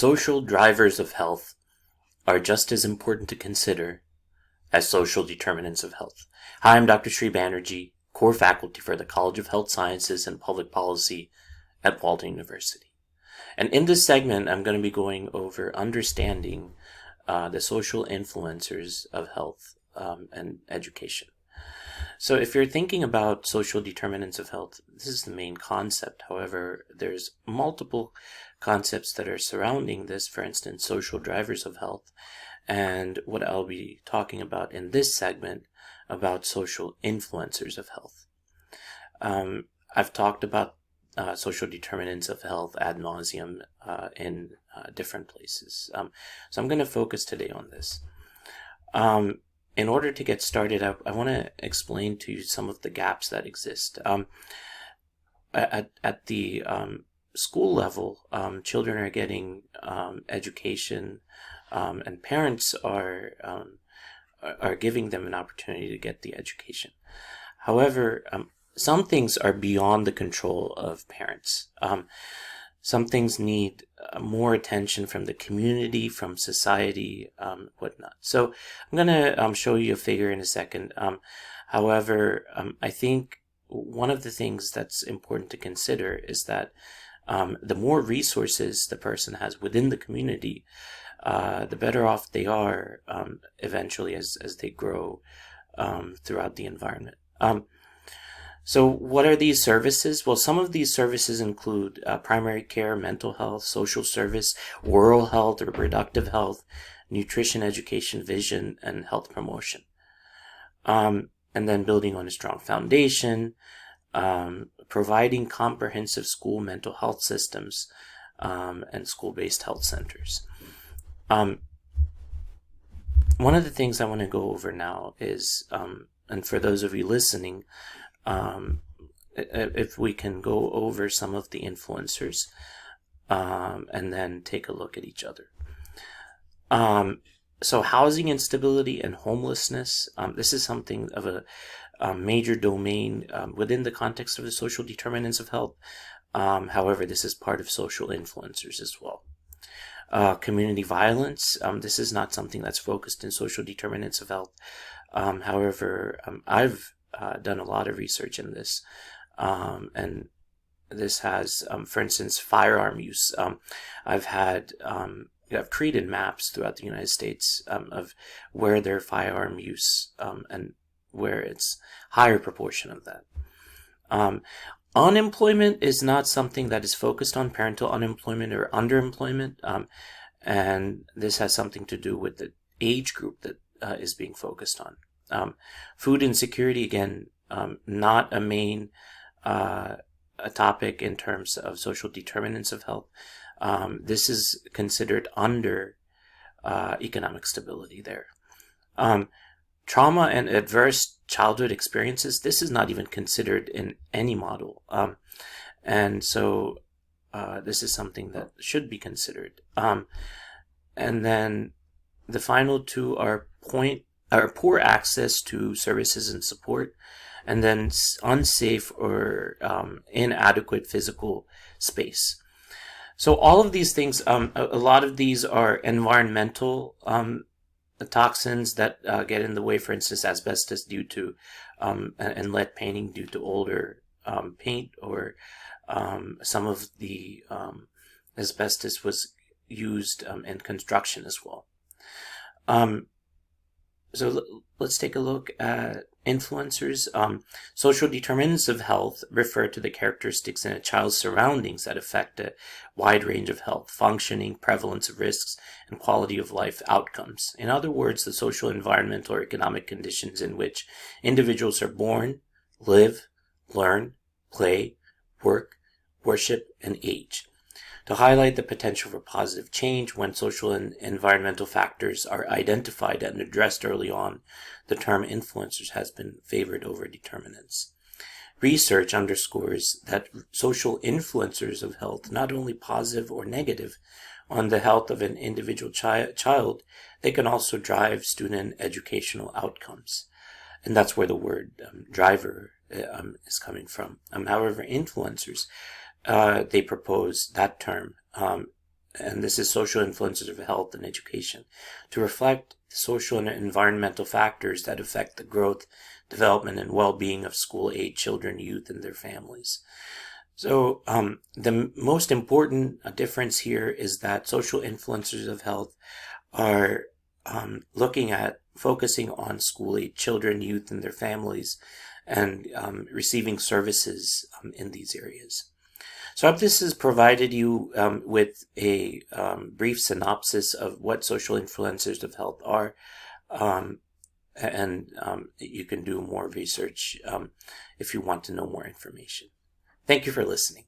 Social drivers of health are just as important to consider as social determinants of health. Hi, I'm Dr. Sri Banerjee, core faculty for the College of Health Sciences and Public Policy at Walden University. And in this segment, I'm going to be going over understanding uh, the social influencers of health um, and education. So, if you're thinking about social determinants of health, this is the main concept. However, there's multiple concepts that are surrounding this, for instance, social drivers of health, and what I'll be talking about in this segment about social influencers of health. Um, I've talked about uh, social determinants of health ad nauseum uh, in uh, different places. Um, so I'm going to focus today on this. Um, in order to get started, I, I want to explain to you some of the gaps that exist. Um, at, at the um, school level, um, children are getting um, education, um, and parents are um, are giving them an opportunity to get the education. However, some things are beyond the control of parents. some things need uh, more attention from the community, from society, um, whatnot. So I'm going to um, show you a figure in a second. Um, however, um, I think one of the things that's important to consider is that um, the more resources the person has within the community, uh, the better off they are um, eventually as, as they grow throughout the environment. So, what are these services? Well, some of these services include uh, primary care, mental health, social service, oral health, reproductive health, nutrition, education, vision, and health promotion. Um, and then building on a strong foundation, um, providing comprehensive school mental health systems, um, and school based health centers. Um, one of the things I want to go over now is, um, and for those of you listening, um, if we can go over some of the influencers um, and then take a look at each other. Um, so, housing instability and homelessness, this is something of a, a major domain um, within the context of the social determinants of health. Um, however, this is part of social influencers as well. Uh, community violence, this is not something that's focused in social determinants of health. however, I've uh, done a lot of research in this, um, and this has, um, for instance, firearm use. Um, I've had um, I've created maps throughout the United States um, of where their firearm use um, and where it's higher proportion of that. unemployment is not something that is focused on parental unemployment or underemployment, and this has something to do with the age group that uh, is being focused on. Um, food insecurity, again, um, not a main uh, a topic in terms of social determinants of health. Um, this is considered under uh, economic stability there. Um, trauma and adverse childhood experiences, this is not even considered in any model. Um, and so uh, this is something that should be considered. Um, and then the final two are point or poor access to services and support, and then unsafe or um, inadequate physical space. So all of these things, um, a, lot of these are environmental um, toxins that uh, get in the way. For instance, asbestos due to um, and lead painting due to older um, paint, or um, some of the asbestos was used in construction as well. So let's take a look at influencers. Um, social determinants of health refer to the characteristics in a child's surroundings that affect a wide range of health, functioning, prevalence of risks, and quality of life outcomes. In other words, the social, environmental, or economic conditions in which individuals are born, live, learn, play, work, worship, and age to highlight the potential for positive change when social and environmental factors are identified and addressed early on, the term influencers has been favored over determinants. Research underscores that social influencers of health, not only positive or negative on the health of an individual chi- child, they can also drive student educational outcomes. And that's where the word um, driver uh, um, is coming from. Um, however, influencers uh, they propose that term um, and this is social influences of health and education, to reflect social and environmental factors that affect the growth, development, and well-being of school-age children, youth, and their families. So um, the most important uh, difference here is that social influencers of health are um, looking at focusing on school-age children, youth, and their families, and um, receiving services um, in these areas. So this has provided you um, with a um, brief synopsis of what social influencers of health are. Um, and um, you can do more research um, if you want to know more information. Thank you for listening.